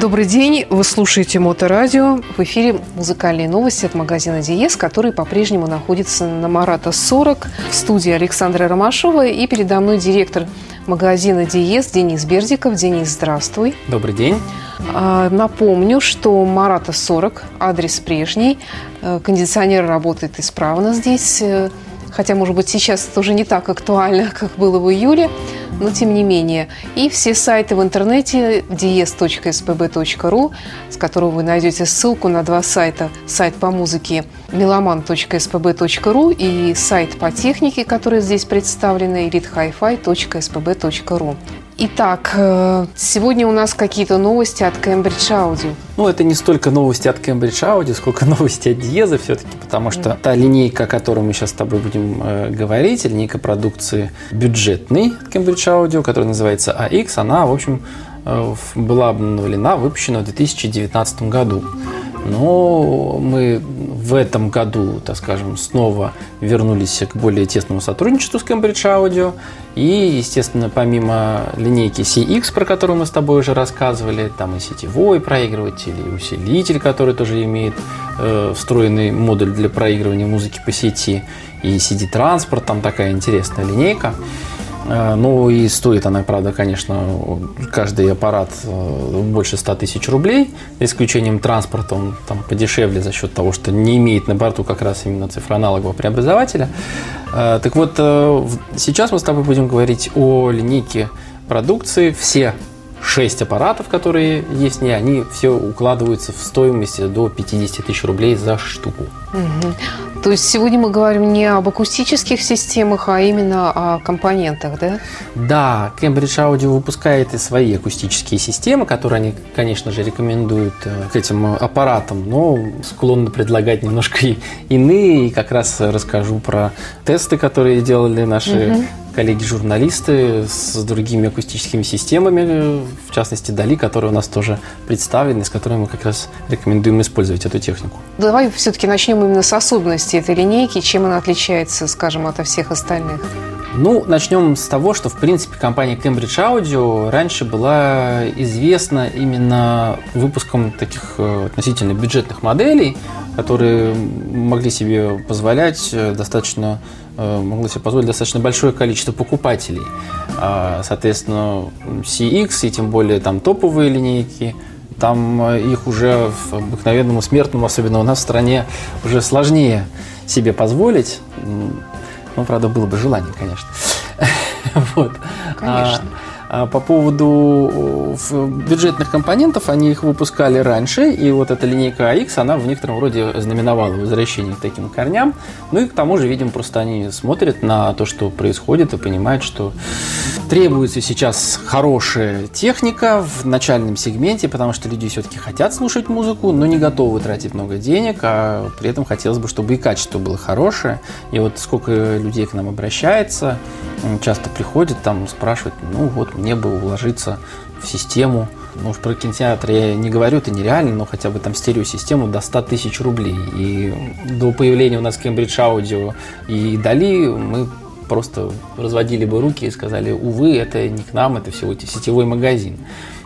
Добрый день, вы слушаете Моторадио. В эфире музыкальные новости от магазина Диес, который по-прежнему находится на Марата 40 в студии Александра Ромашова и передо мной директор магазина Диес Денис Бердиков. Денис, здравствуй. Добрый день. А, напомню, что Марата 40, адрес прежний. Э, кондиционер работает исправно здесь. Хотя, может быть, сейчас это уже не так актуально, как было в июле но тем не менее. И все сайты в интернете dies.spb.ru, с которого вы найдете ссылку на два сайта. Сайт по музыке meloman.spb.ru и сайт по технике, который здесь представлены, elitehifi.spb.ru. Итак, э, сегодня у нас какие-то новости от Cambridge Audio. Ну, это не столько новости от Cambridge Audio, сколько новости от Диеза все-таки, потому что та линейка, о которой мы сейчас с тобой будем э, говорить, линейка продукции бюджетный от Cambridge Audio, которая называется AX, она, в общем, э, была обновлена, выпущена в 2019 году. Но мы в этом году, так скажем, снова вернулись к более тесному сотрудничеству с Cambridge Audio. И, естественно, помимо линейки CX, про которую мы с тобой уже рассказывали, там и сетевой проигрыватель, и усилитель, который тоже имеет э, встроенный модуль для проигрывания музыки по сети, и CD-транспорт, там такая интересная линейка. Э, ну и стоит она, правда, конечно, каждый аппарат э, больше 100 тысяч рублей, за исключением транспорта, он там подешевле за счет того, что не имеет на борту как раз именно цифроаналогового преобразователя. Э, так вот, сейчас мы с тобой будем говорить о линейке продукции. Все шесть аппаратов, которые есть в ней, они все укладываются в стоимость до 50 тысяч рублей за штуку. Угу. То есть сегодня мы говорим не об акустических системах, а именно о компонентах, да? Да, Cambridge Audio выпускает и свои акустические системы, которые они, конечно же, рекомендуют э, к этим аппаратам, но склонны предлагать немножко иные. И как раз расскажу про тесты, которые делали наши угу коллеги-журналисты с другими акустическими системами, в частности Дали, которые у нас тоже представлены, с которыми мы как раз рекомендуем использовать эту технику. Давай все-таки начнем именно с особенностей этой линейки, чем она отличается, скажем, от всех остальных. Ну, начнем с того, что, в принципе, компания Cambridge Audio раньше была известна именно выпуском таких э, относительно бюджетных моделей, которые могли себе позволять э, достаточно могло себе позволить достаточно большое количество покупателей. А, соответственно, CX и тем более там топовые линейки, там э, их уже обыкновенному смертному, особенно у нас в стране, уже сложнее себе позволить. Ну, правда, было бы желание, конечно. Конечно. А, а по поводу бюджетных компонентов, они их выпускали раньше, и вот эта линейка AX, она в некотором роде знаменовала возвращение к таким корням. Ну и к тому же, видимо, просто они смотрят на то, что происходит, и понимают, что требуется сейчас хорошая техника в начальном сегменте, потому что люди все-таки хотят слушать музыку, но не готовы тратить много денег, а при этом хотелось бы, чтобы и качество было хорошее. И вот сколько людей к нам обращается, часто приходят, там спрашивают, ну вот мне бы уложиться в систему. Ну про кинотеатр я не говорю, это нереально, но хотя бы там стереосистему до 100 тысяч рублей. И до появления у нас Cambridge Audio и Дали мы просто разводили бы руки и сказали, увы, это не к нам, это всего сетевой магазин.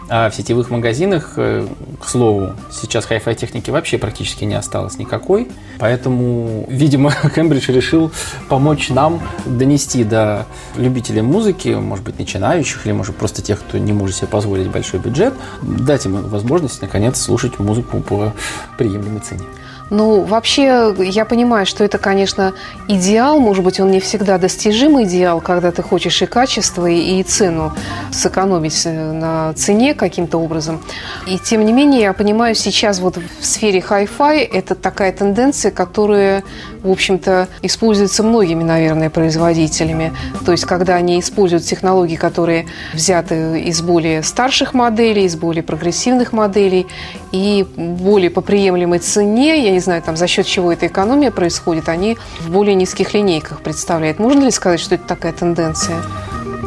А в сетевых магазинах, э, к слову, сейчас хай-фай техники вообще практически не осталось никакой. Поэтому, видимо, Кембридж решил помочь нам донести до любителей музыки, может быть, начинающих, или, может, просто тех, кто не может себе позволить большой бюджет, дать им возможность, наконец, слушать музыку по приемлемой цене. Ну, вообще, я понимаю, что это, конечно, идеал. Может быть, он не всегда достижимый идеал, когда ты хочешь и качество, и цену сэкономить э, на цене каким-то образом. И тем не менее, я понимаю, сейчас вот в сфере Hi-Fi это такая тенденция, которая, в общем-то, используется многими, наверное, производителями. То есть, когда они используют технологии, которые взяты из более старших моделей, из более прогрессивных моделей, и более по приемлемой цене, я не знаю, там, за счет чего эта экономия происходит, они в более низких линейках представляют. Можно ли сказать, что это такая тенденция?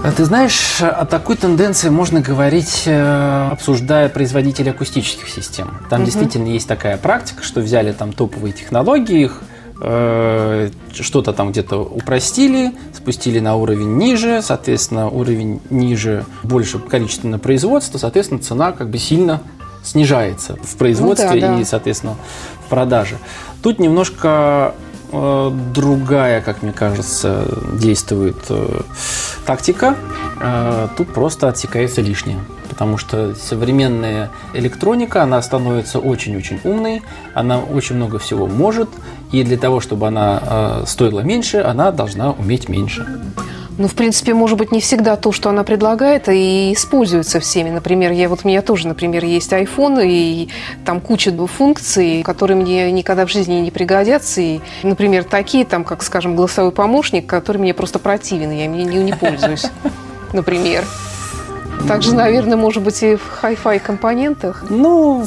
А ты знаешь, о такой тенденции можно говорить, э, обсуждая производителей акустических систем. Там угу. действительно есть такая практика, что взяли там топовые технологии, их э, что-то там где-то упростили, спустили на уровень ниже, соответственно, уровень ниже, больше количественное производство, соответственно, цена как бы сильно снижается в производстве Ну да, да. и, соответственно, в продаже. Тут немножко э, другая, как мне кажется, действует э, тактика. Э, тут просто отсекается лишнее. Потому что современная электроника, она становится очень-очень умной, она очень много всего может, и для того, чтобы она э, стоила меньше, она должна уметь меньше. Ну, в принципе, может быть, не всегда то, что она предлагает, и используется всеми. Например, я вот у меня тоже, например, есть iPhone, и там куча функций, которые мне никогда в жизни не пригодятся. И, например, такие, там, как, скажем, голосовой помощник, который мне просто противен, я им не, не пользуюсь, например. Также, наверное, может быть, и в Hi-Fi компонентах. Ну,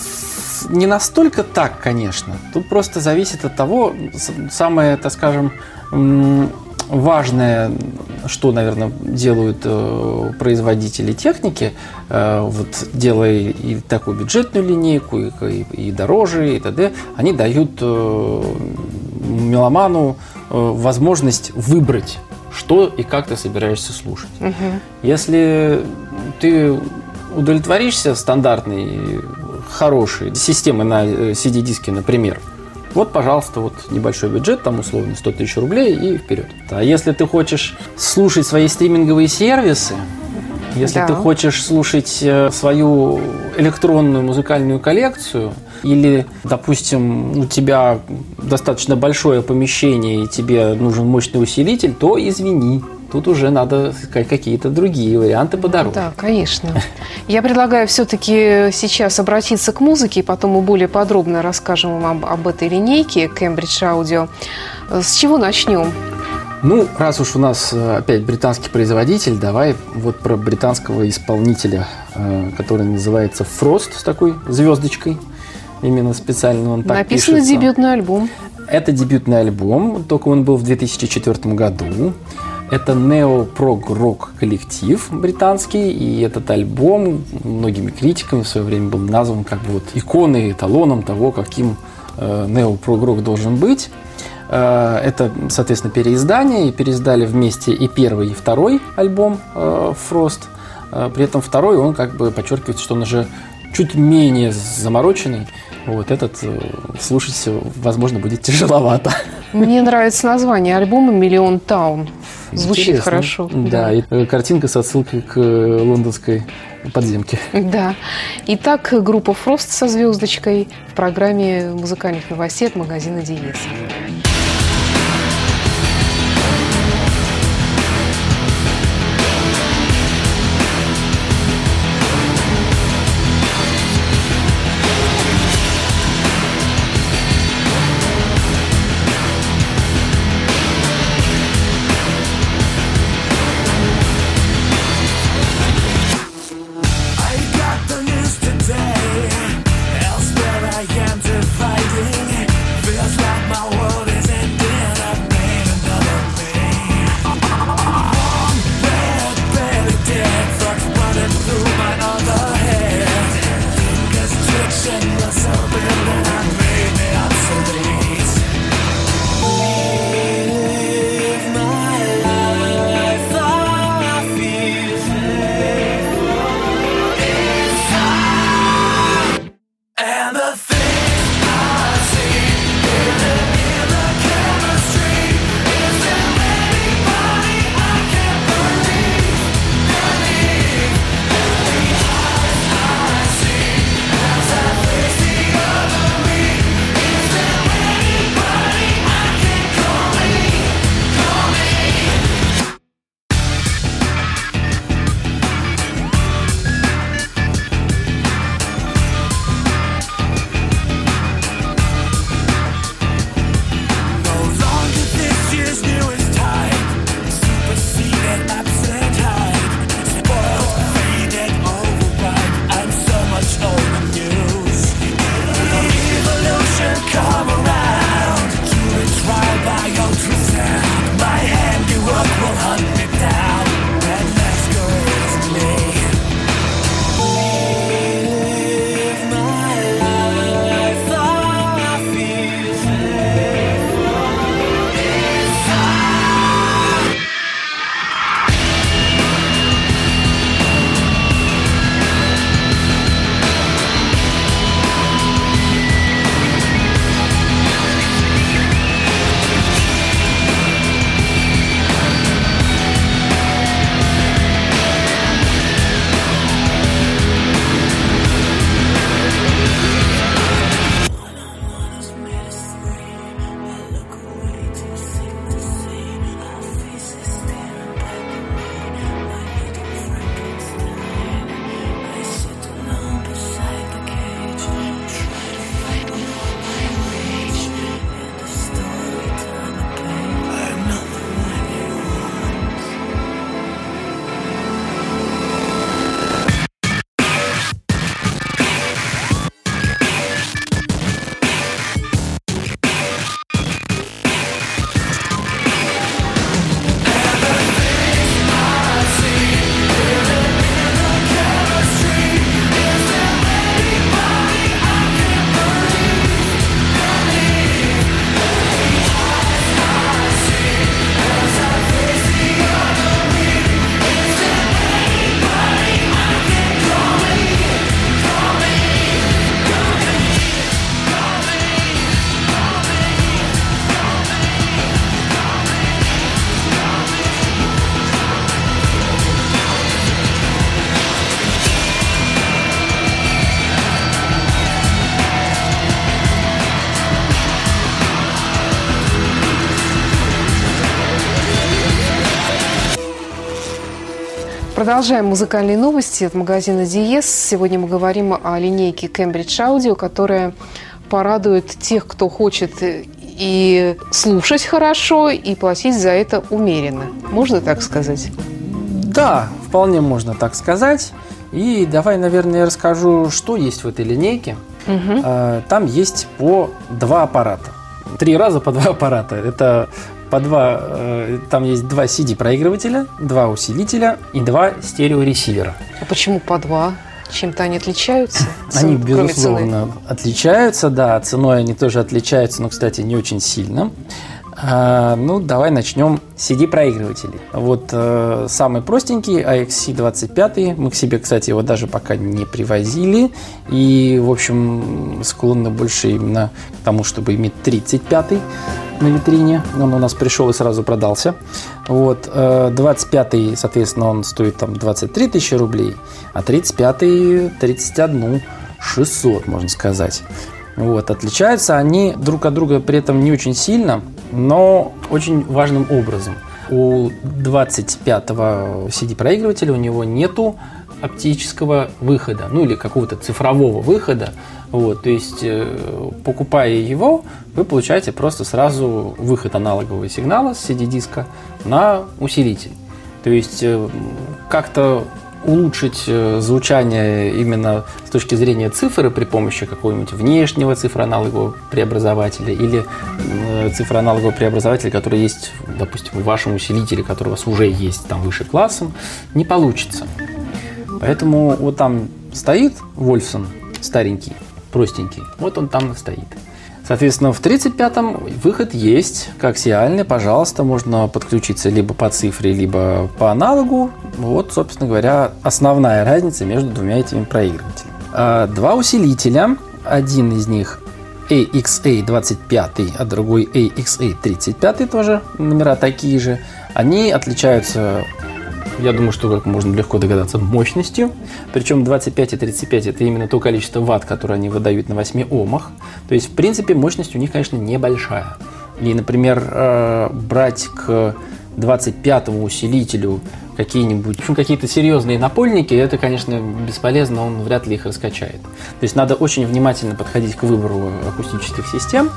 не настолько так, конечно. Тут просто зависит от того, самое, так скажем, важное, что, наверное, делают э, производители техники, э, вот делая и такую бюджетную линейку, и, и, и дороже, и т.д., они дают э, меломану возможность выбрать что и как ты собираешься слушать. Угу. Если ты удовлетворишься стандартной, хорошей системой на CD-диске, например, вот, пожалуйста, вот небольшой бюджет, там условно 100 тысяч рублей и вперед. А если ты хочешь слушать свои стриминговые сервисы, если да. ты хочешь слушать э, свою электронную музыкальную коллекцию, или, допустим, у тебя достаточно большое помещение и тебе нужен мощный усилитель, то извини, тут уже надо искать какие-то другие варианты подороже. Да, конечно. Я предлагаю все-таки сейчас обратиться к музыке, и потом мы более подробно расскажем вам об, об этой линейке Cambridge Audio. С чего начнем? Ну, раз уж у нас э, опять британский производитель, давай вот про британского исполнителя, э, который называется Frost с такой звездочкой. Именно специально он так Написано пишется. дебютный альбом. Это дебютный альбом, только он был в 2004 году. Это нео-прог-рок коллектив британский, и этот альбом многими критиками в свое время был назван как бы вот иконой, эталоном того, каким э, нео-прог-рок должен быть. Э, это, соответственно, переиздание, и переиздали вместе и первый, и второй альбом э, Frost. Э, при этом второй, он как бы подчеркивает, что он уже чуть менее замороченный, вот этот э, слушать, возможно, будет тяжеловато. Мне нравится название альбома «Миллион Таун». Звучит Интересно. хорошо. Да, да, и э, картинка с отсылкой к э, лондонской подземке. Да. Итак, группа «Фрост» со звездочкой в программе музыкальных новостей от магазина «Диез». Продолжаем музыкальные новости от магазина Диес. Сегодня мы говорим о линейке Cambridge Audio, которая порадует тех, кто хочет и слушать хорошо, и платить за это умеренно. Можно так сказать? Да, вполне можно так сказать. И давай, наверное, я расскажу, что есть в этой линейке. Угу. Там есть по два аппарата. Три раза по два аппарата. Это по два, э, там есть два CD-проигрывателя, два усилителя и два стереоресивера. А почему по два? Чем-то они отличаются? Они, безусловно, отличаются, да. Ценой они тоже отличаются, но, кстати, не очень сильно. А, ну, давай начнем с CD-проигрывателей. Вот э, самый простенький AXC25. Мы к себе, кстати, его даже пока не привозили. И, в общем, склонны больше именно к тому, чтобы иметь 35-й на витрине. Он у нас пришел и сразу продался. Вот, 25-й, э, соответственно, он стоит там 23 тысячи рублей, а 35-й 31 600, можно сказать. Вот, отличаются они друг от друга при этом не очень сильно, но очень важным образом. У 25-го CD-проигрывателя у него нету оптического выхода, ну или какого-то цифрового выхода. Вот, то есть, э, покупая его, вы получаете просто сразу выход аналогового сигнала с CD-диска на усилитель. То есть, э, как-то улучшить э, звучание именно с точки зрения цифры при помощи какого-нибудь внешнего цифроаналогового преобразователя или цифроаналогового преобразователя, который есть, допустим, в вашем усилителе, который у вас уже есть там выше классом, не получится. Поэтому вот там стоит Вольфсон старенький, простенький, вот он там стоит. Соответственно, в 35-м выход есть, коаксиальный, пожалуйста, можно подключиться либо по цифре, либо по аналогу. Вот, собственно говоря, основная разница между двумя этими проигрывателями. А, два усилителя, один из них AXA25, а другой AXA35 тоже, номера такие же, они отличаются я думаю, что как можно легко догадаться, мощностью. Причем 25 и 35 это именно то количество ватт, которое они выдают на 8 омах. То есть, в принципе, мощность у них, конечно, небольшая. И, например, э, брать к 25 усилителю какие-нибудь, общем, какие-то серьезные напольники, это, конечно, бесполезно, он вряд ли их раскачает. То есть надо очень внимательно подходить к выбору акустических систем.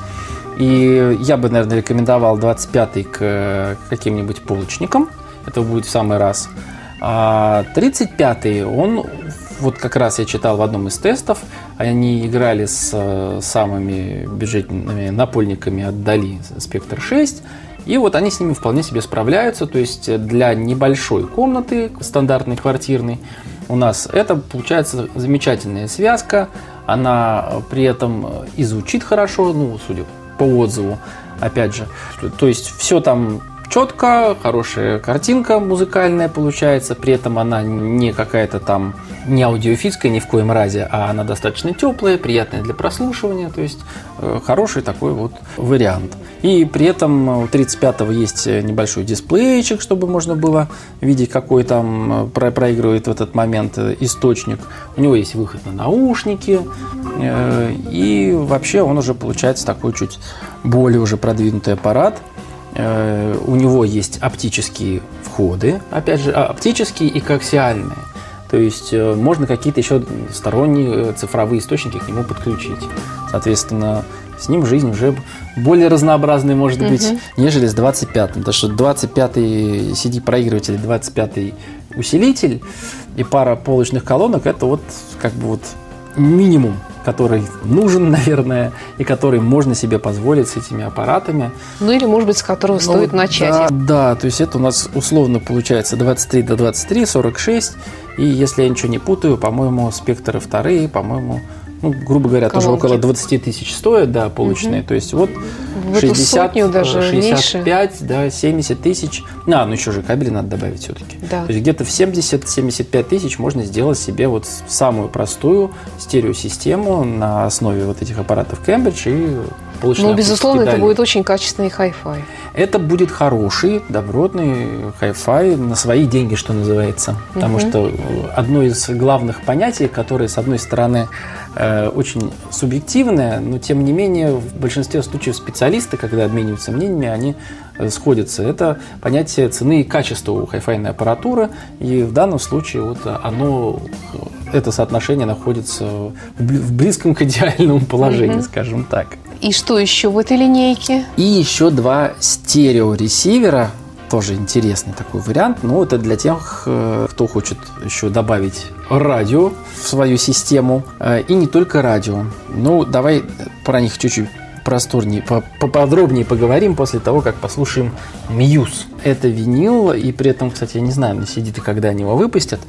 И я бы, наверное, рекомендовал 25 к каким-нибудь полочникам – это будет в самый раз. А 35-й, он, вот как раз я читал в одном из тестов, они играли с э, самыми бюджетными напольниками от Дали Spectre 6, и вот они с ними вполне себе справляются, то есть для небольшой комнаты, стандартной квартирной, у нас это получается замечательная связка, она при этом и звучит хорошо, ну, судя по отзыву, опять же, то есть все там четко, хорошая картинка музыкальная получается, при этом она не какая-то там не аудиофильская ни в коем разе, а она достаточно теплая, приятная для прослушивания, то есть э, хороший такой вот вариант. И при этом у 35-го есть небольшой дисплейчик, чтобы можно было видеть, какой там э, проигрывает в этот момент э, источник. У него есть выход на наушники, и вообще он уже получается такой чуть более уже продвинутый аппарат. Э, у него есть оптические входы, опять же, а, оптические и коаксиальные. То есть э, можно какие-то еще сторонние э, цифровые источники к нему подключить. Соответственно, с ним жизнь уже более разнообразной может быть, угу. нежели с 25-м. Потому что 25-й CD-проигрыватель, 25-й усилитель и пара полочных колонок – это вот как бы вот минимум который нужен, наверное, и который можно себе позволить с этими аппаратами. Ну или, может быть, с которого ну, стоит начать. Да, да, то есть это у нас условно получается 23 до 23, 46. И если я ничего не путаю, по-моему, спектры вторые, по-моему, ну, грубо говоря, Колонки. тоже около 20 тысяч стоят, да, получные. Угу. То есть вот в 60, даже 65, меньше. да, 70 тысяч. А, ну еще же кабели надо добавить все-таки. Да. То есть где-то в 70-75 тысяч можно сделать себе вот самую простую стереосистему на основе вот этих аппаратов Cambridge и полочные Но, безусловно, это будет очень качественный хай-фай. Это будет хороший, добротный хай-фай на свои деньги, что называется. Потому Мгм. что одно из главных понятий, которое, с одной стороны, э, очень субъективное, но тем не менее в большинстве случаев специалисты, когда обмениваются мнениями, они э, сходятся. Это понятие цены и качества у хай-файной аппаратуры. И в данном случае вот оно, э, это соотношение находится в бли- в близком к идеальному положению, Мгм. скажем так. И что еще в этой линейке? И еще два стереоресивера. Тоже интересный такой вариант. Но это для тех, э, кто хочет еще добавить радио в свою систему. Э, И не только радио. Ну, давай про них чуть-чуть просторнее, по- поподробнее поговорим после того, как послушаем Мьюз. Это винил, и при этом, кстати, я не знаю, на CD -то когда они его выпустят.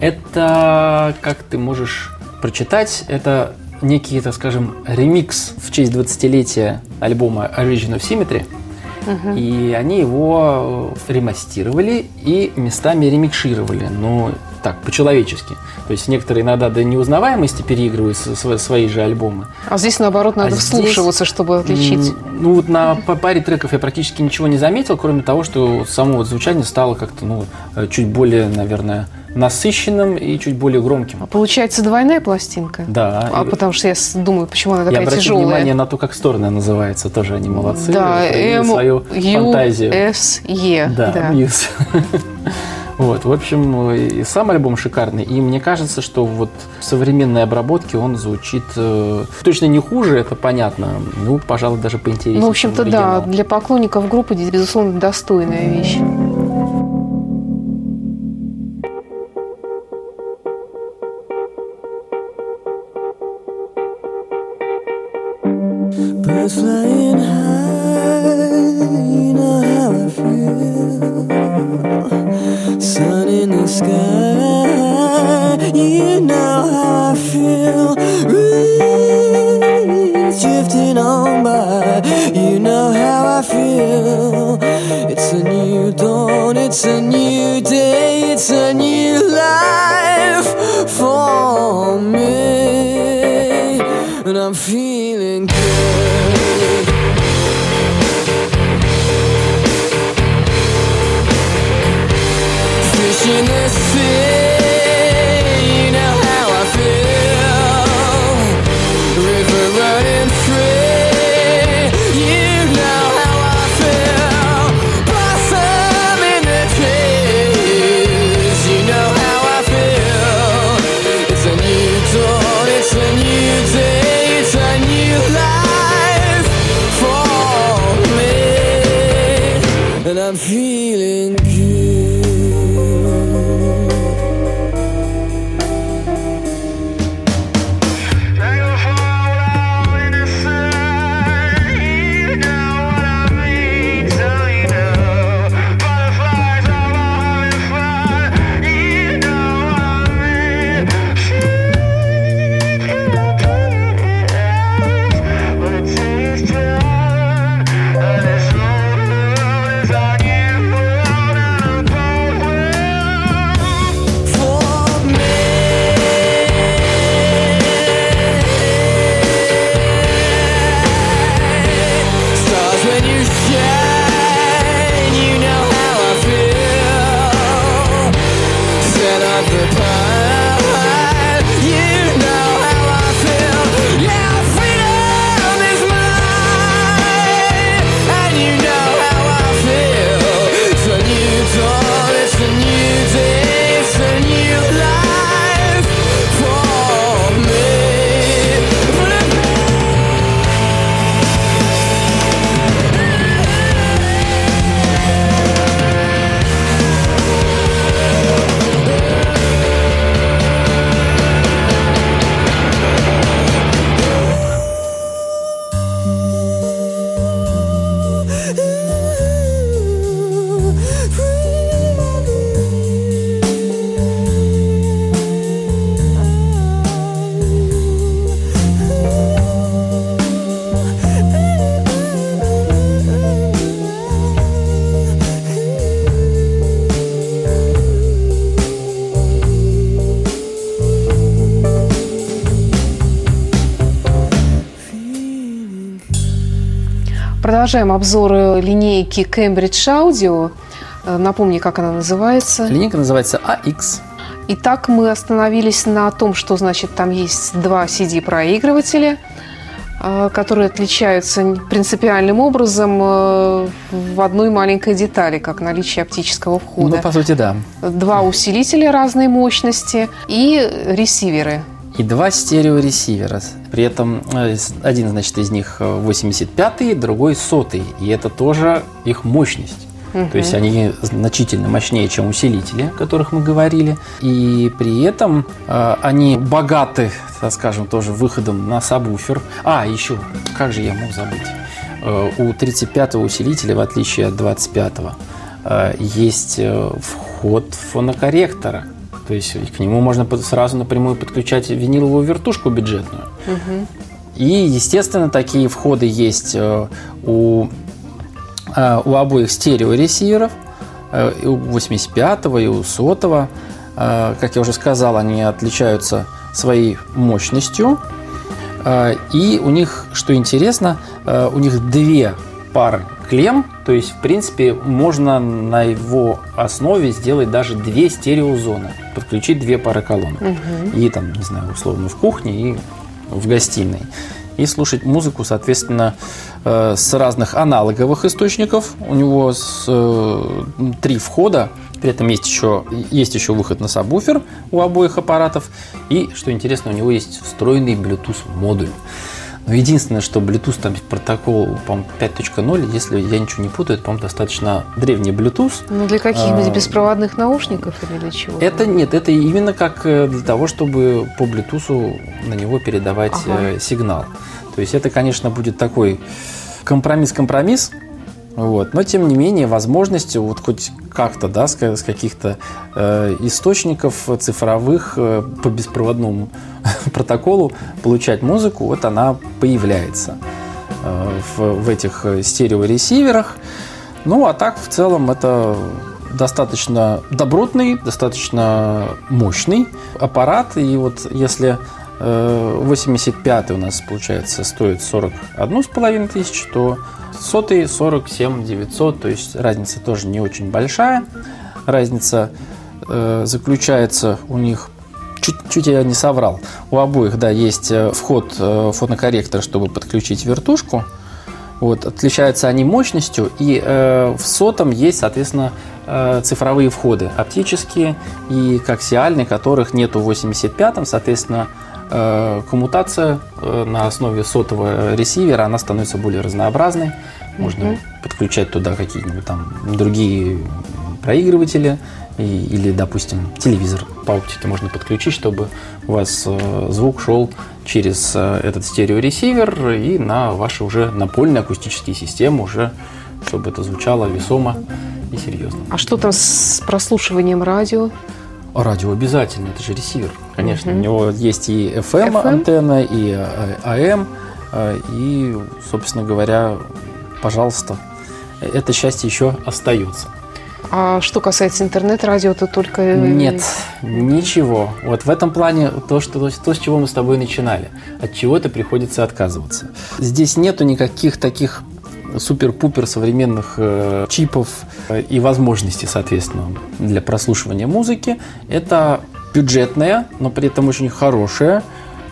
Это, как ты можешь прочитать, это некий, так скажем, ремикс в честь 20-летия альбома Origin of Symmetry. И они его э, ремастировали и местами ремикшировали, но так, по-человечески. То есть некоторые иногда до неузнаваемости переигрывают свои же альбомы. А здесь, наоборот, надо А здесь, вслушиваться, чтобы отличить. Ну вот на па- паре треков я практически ничего не заметил, кроме того, что само вот звучание стало как-то, ну, э, чуть более, наверное, насыщенным и чуть более громким. А Получается двойная пластинка? Да. А и- потому что я думаю, почему она я такая обратил тяжелая. внимание на то, как сторона называется. Тоже они молодцы. Да, М, свою Ю, фантазию. С, Е. Да, да. Мьюз. Вот, в общем, и сам альбом шикарный. И мне кажется, что вот в современной обработке он звучит э, точно не хуже, это понятно. Ну, пожалуй, даже поинтереснее. Ну, в общем-то, да, для поклонников группы, здесь, безусловно, достойная вещь. but I'm feeling good. Fishing is as продолжаем обзор линейки Cambridge Audio. Э, напомни, как она называется. Линейка называется AX. Итак, мы остановились на том, что значит там есть два CD-проигрывателя, э, которые отличаются принципиальным образом э, в одной маленькой детали, как наличие оптического входа. Ну, по сути, да. Два усилителя разной мощности и ресиверы и два стереоресивера. При этом э, один, значит, из них 85-й, другой сотый. И это тоже их мощность. Угу. То есть они значительно мощнее, чем усилители, о которых мы говорили. И при этом э, они богаты, так скажем, тоже выходом на сабвуфер. А, еще, как же я мог забыть? Э, у 35-го усилителя, в отличие от 25-го, э, есть э, вход фонокорректора. То есть к нему можно сразу напрямую подключать виниловую вертушку бюджетную. И, естественно, такие входы есть э, у, э, у обоих стереоресиверов, э, и у 85-го, и у 100-го. Как я уже сказал, они отличаются своей мощностью. И у них, что интересно, у них две пары клем, то есть, в принципе, можно на его основе сделать даже две стереозоны, подключить две пары колонок. Угу. И там, не знаю, условно в кухне и в гостиной. И слушать музыку, соответственно, э, с разных аналоговых источников. У него с, э, три входа, при этом есть еще, есть еще выход на сабвуфер у обоих аппаратов. И, что интересно, у него есть встроенный Bluetooth модуль. Но единственное, что Bluetooth там протокол, по-моему, 5.0, если я ничего не путаю, это, по-моему, достаточно древний Bluetooth. Ну, для каких-нибудь а, беспроводных наушников или для чего? Это нет, это именно как э, для того, чтобы по Bluetooth на него передавать ага. Э, сигнал. То есть это, конечно, будет такой компромисс-компромисс, вот. Но, тем не менее, возможности вот хоть как-то, да, с, каких-то э, источников цифровых э, по беспроводному протоколу получать музыку, вот она появляется э, в, в этих стереоресиверах. Ну, а так, в целом, это достаточно добротный, достаточно мощный аппарат. И вот если 85 э, у нас, получается, стоит 41 с половиной тысяч, то Сотый 47 900, то есть разница тоже не очень большая. Разница э, заключается у них чуть-чуть я не соврал. У обоих, да, есть э, вход э, фонокорректор, чтобы подключить вертушку. Вот, отличаются они мощностью, и э, в сотом есть, соответственно, э, цифровые входы оптические и коаксиальные, которых нету в 85-м, соответственно, коммутация э, на основе сотового ресивера, она становится более разнообразной. Можно угу. подключать туда какие-нибудь там другие проигрыватели и, или, допустим, телевизор по оптике можно подключить, чтобы у вас э, звук шел через этот стереоресивер и на ваши уже напольные акустические системы уже, чтобы это звучало весомо и серьезно. А что там с прослушиванием радио? Радио обязательно, это же ресивер, конечно. Угу. У него есть и FM, FM? антенна, и AM, э, и, собственно говоря, пожалуйста, это счастье еще остается. А что касается интернет-радио, то только... Э, Нет, ничего. Вот в этом плане то, что, то, с чего мы с тобой начинали. От чего-то приходится отказываться. Здесь нету никаких таких супер-пупер современных э, чипов э, и возможностей, соответственно, для прослушивания музыки. Это бюджетная, но при этом очень хорошая,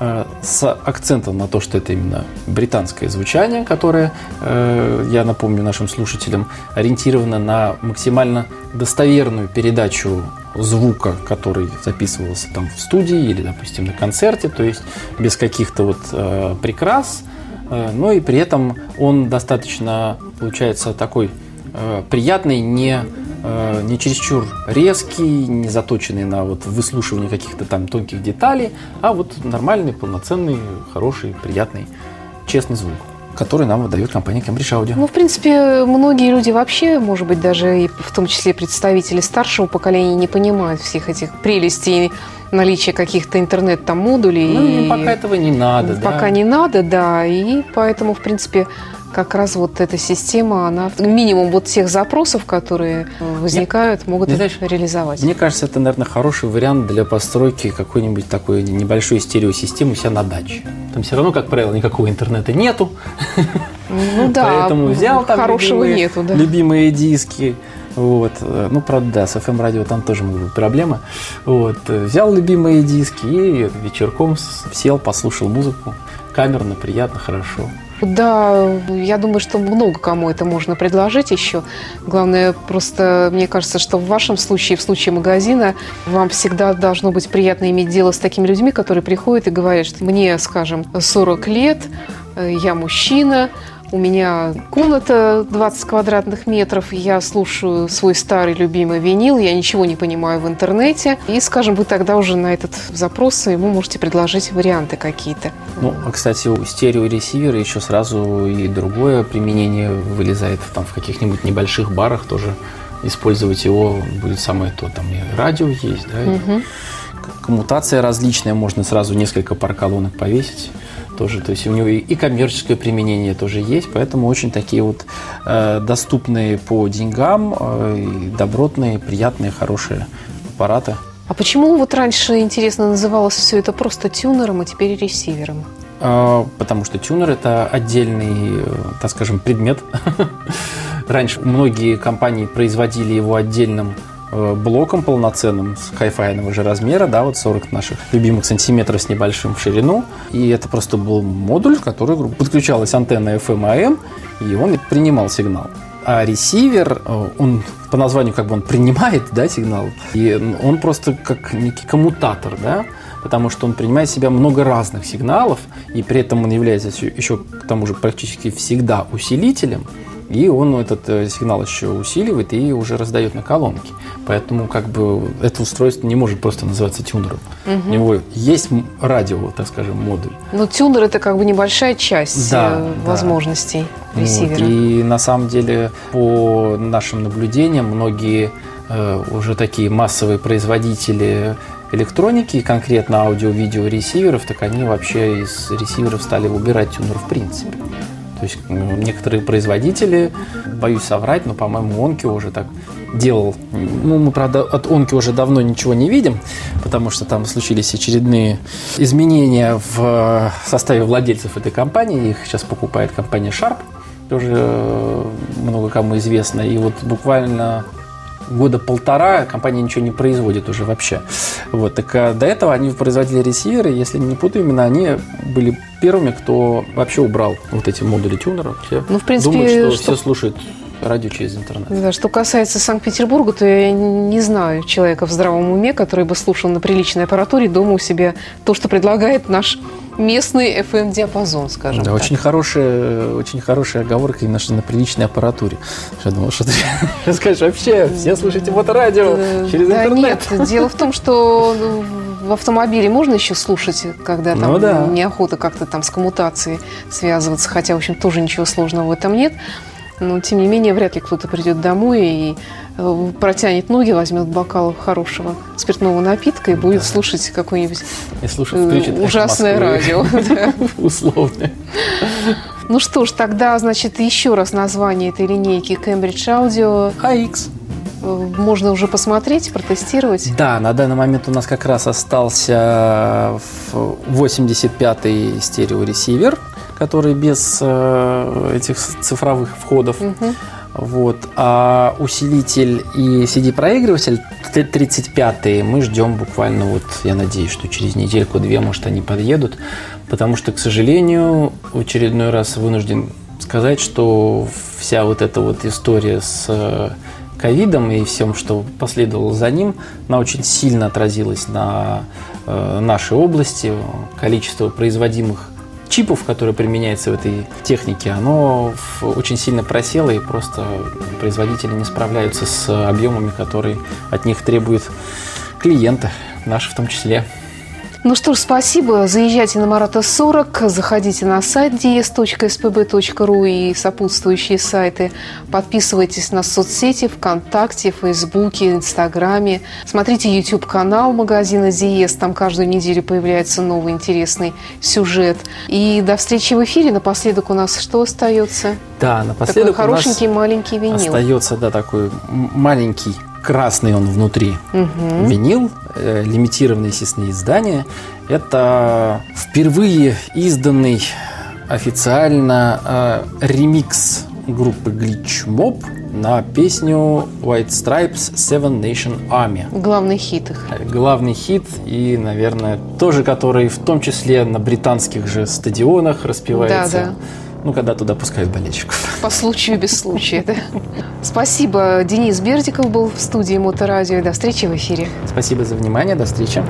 э, с акцентом на то, что это именно британское звучание, которое, я напомню нашим слушателям, ориентировано на максимально достоверную передачу звука, который записывался там в студии или, допустим, на концерте, то есть без каких-то вот прикрас, но и при этом он достаточно, получается, такой э, приятный, не, э, не чересчур резкий, не заточенный на вот выслушивание каких-то там тонких деталей, а вот нормальный, полноценный, хороший, приятный, честный звук который нам выдает компания Cambridge Audio. Ну, в принципе, многие люди вообще, может быть, даже и в том числе представители старшего поколения не понимают всех этих прелестей наличие каких-то интернет там модулей. Ну, и пока этого не надо, Пока да. не надо, да. И поэтому, в принципе, как раз вот эта система, она минимум вот тех запросов, которые возникают, могут знаешь, реализовать. Мне кажется, это, наверное, хороший вариант для постройки какой-нибудь такой небольшой стереосистемы у себя на даче. Там все равно, как правило, никакого интернета нету. Ну да, Поэтому взял там хорошего любимые, нету, да. любимые диски. Вот. Ну, правда, да, с FM-радио там тоже могут быть проблемы. Вот. Взял любимые диски и вечерком сел, послушал музыку. Камерно, приятно, хорошо. Да, я думаю, что много кому это можно предложить еще. Главное, просто мне кажется, что в вашем случае, в случае магазина, вам всегда должно быть приятно иметь дело с такими людьми, которые приходят и говорят, что мне, скажем, 40 лет, э, я мужчина, у меня комната 20 квадратных метров, я слушаю свой старый любимый винил, я ничего не понимаю в интернете. И, скажем, вы тогда уже на этот запрос ему можете предложить варианты какие-то. Ну, а, кстати, у стереоресивера еще сразу и другое применение вылезает там в каких-нибудь небольших барах тоже использовать его будет самое то. Там и радио есть, да, к- коммутация различная, можно сразу несколько пар колонок повесить тоже. То есть у него и, коммерческое применение тоже есть, поэтому очень такие вот э, доступные по деньгам, э, добротные, приятные, хорошие аппараты. А почему вот раньше, интересно, называлось все это просто тюнером, а теперь ресивером? А, Потому что тюнер это отдельный, э, так скажем, предмет. Раньше многие компании производили его отдельным блоком полноценным с хайфайного же размера, да, вот 40 наших любимых сантиметров с небольшим в ширину. И это просто был модуль, в который подключалась антенна FM AM, и он принимал сигнал. А ресивер, э, он по названию как бы он принимает да, сигнал, и он просто как некий коммутатор, да, потому что он принимает в себя много разных сигналов, и при этом он является еще- еще к тому же практически всегда усилителем, и он этот э, сигнал еще усиливает и уже раздает на колонки. Поэтому как бы это устройство не может просто называться тюнером. У него есть радио, так скажем, модуль. Но тюнер это как бы небольшая часть Да, э, да. возможностей Вот. ресивера. И на самом деле, по нашим наблюдениям, многие э, уже такие массовые производители электроники, и конкретно аудио-видео ресиверов, так они вообще из ресиверов стали убирать тюнер в принципе. То есть некоторые производители, боюсь соврать, но, по-моему, Онки уже так делал. Ну, мы, правда, от Онки уже давно ничего не видим, потому что там случились очередные изменения в составе владельцев этой компании. Их сейчас покупает компания Sharp, тоже э, много кому известно. И вот буквально года полтора компания ничего не производит уже вообще. Вот, так а до этого они производили ресиверы, если не путаю именно, они были первыми, кто вообще убрал вот эти модули тюнера. Все Ну, в принципе, думают, что что- все слушают радио через интернет. Да, что касается Санкт-Петербурга, то я не знаю человека в здравом уме, который бы слушал на приличной аппаратуре дома у себя то, что предлагает наш местный FM-диапазон, скажем Да, так. очень хорошая, очень хорошая оговорка именно что на приличной аппаратуре. Я думал, что ты скажешь, вообще, все слушайте вот радио Э, через да интернет. нет, дело в том, что ну, в автомобиле можно еще слушать, когда там Ну да. неохота как-то там с коммутацией связываться, хотя, в общем, тоже ничего сложного в этом нет. Но, тем не менее, вряд ли кто-то придет домой и э, протянет ноги, возьмет бокал хорошего спиртного напитка и будет слушать И слушай, включит э, ужасное радио. да. Условно. Ну что ж, тогда, значит, еще раз название этой линейки Cambridge Audio. AX. Э, Можно уже посмотреть, протестировать. Да, на данный момент у нас как раз остался в 85-й стереоресивер, который без э, этих цифровых входов. Вот. А усилитель и CD-проигрыватель 35 мы ждем буквально, вот я надеюсь, что через недельку-две, может, они подъедут. Потому что, к сожалению, в очередной раз вынужден сказать, что вся вот эта вот история с э, ковидом и всем, что последовало за ним, она очень сильно отразилась на э, нашей области. Количество производимых чипов, которые применяются в этой технике, оно очень сильно просело, и просто производители не справляются с объемами, которые от них требуют клиенты, наши в том числе. Ну что ж, спасибо. Заезжайте на Марата 40, заходите на сайт ds.spb.ru и сопутствующие сайты. Подписывайтесь на соцсети ВКонтакте, Фейсбуке, Инстаграме. Смотрите YouTube-канал магазина Диес, там каждую неделю появляется новый интересный сюжет. И до встречи в эфире. Напоследок у нас что остается? Да, напоследок такой хорошенький маленький винил. Остается, да, такой маленький красный он внутри угу. винил, э, лимитированные, естественно, издания. Это впервые изданный официально э, ремикс группы Glitch Mob на песню White Stripes Seven Nation Army. Главный хит их. Э, главный хит и, наверное, тоже, который в том числе на британских же стадионах распевается. Да, да. Ну, когда туда пускают болельщиков. По случаю, без случая, да. Спасибо. Денис Бердиков был в студии Моторадио. До встречи в эфире. Спасибо за внимание. До встречи.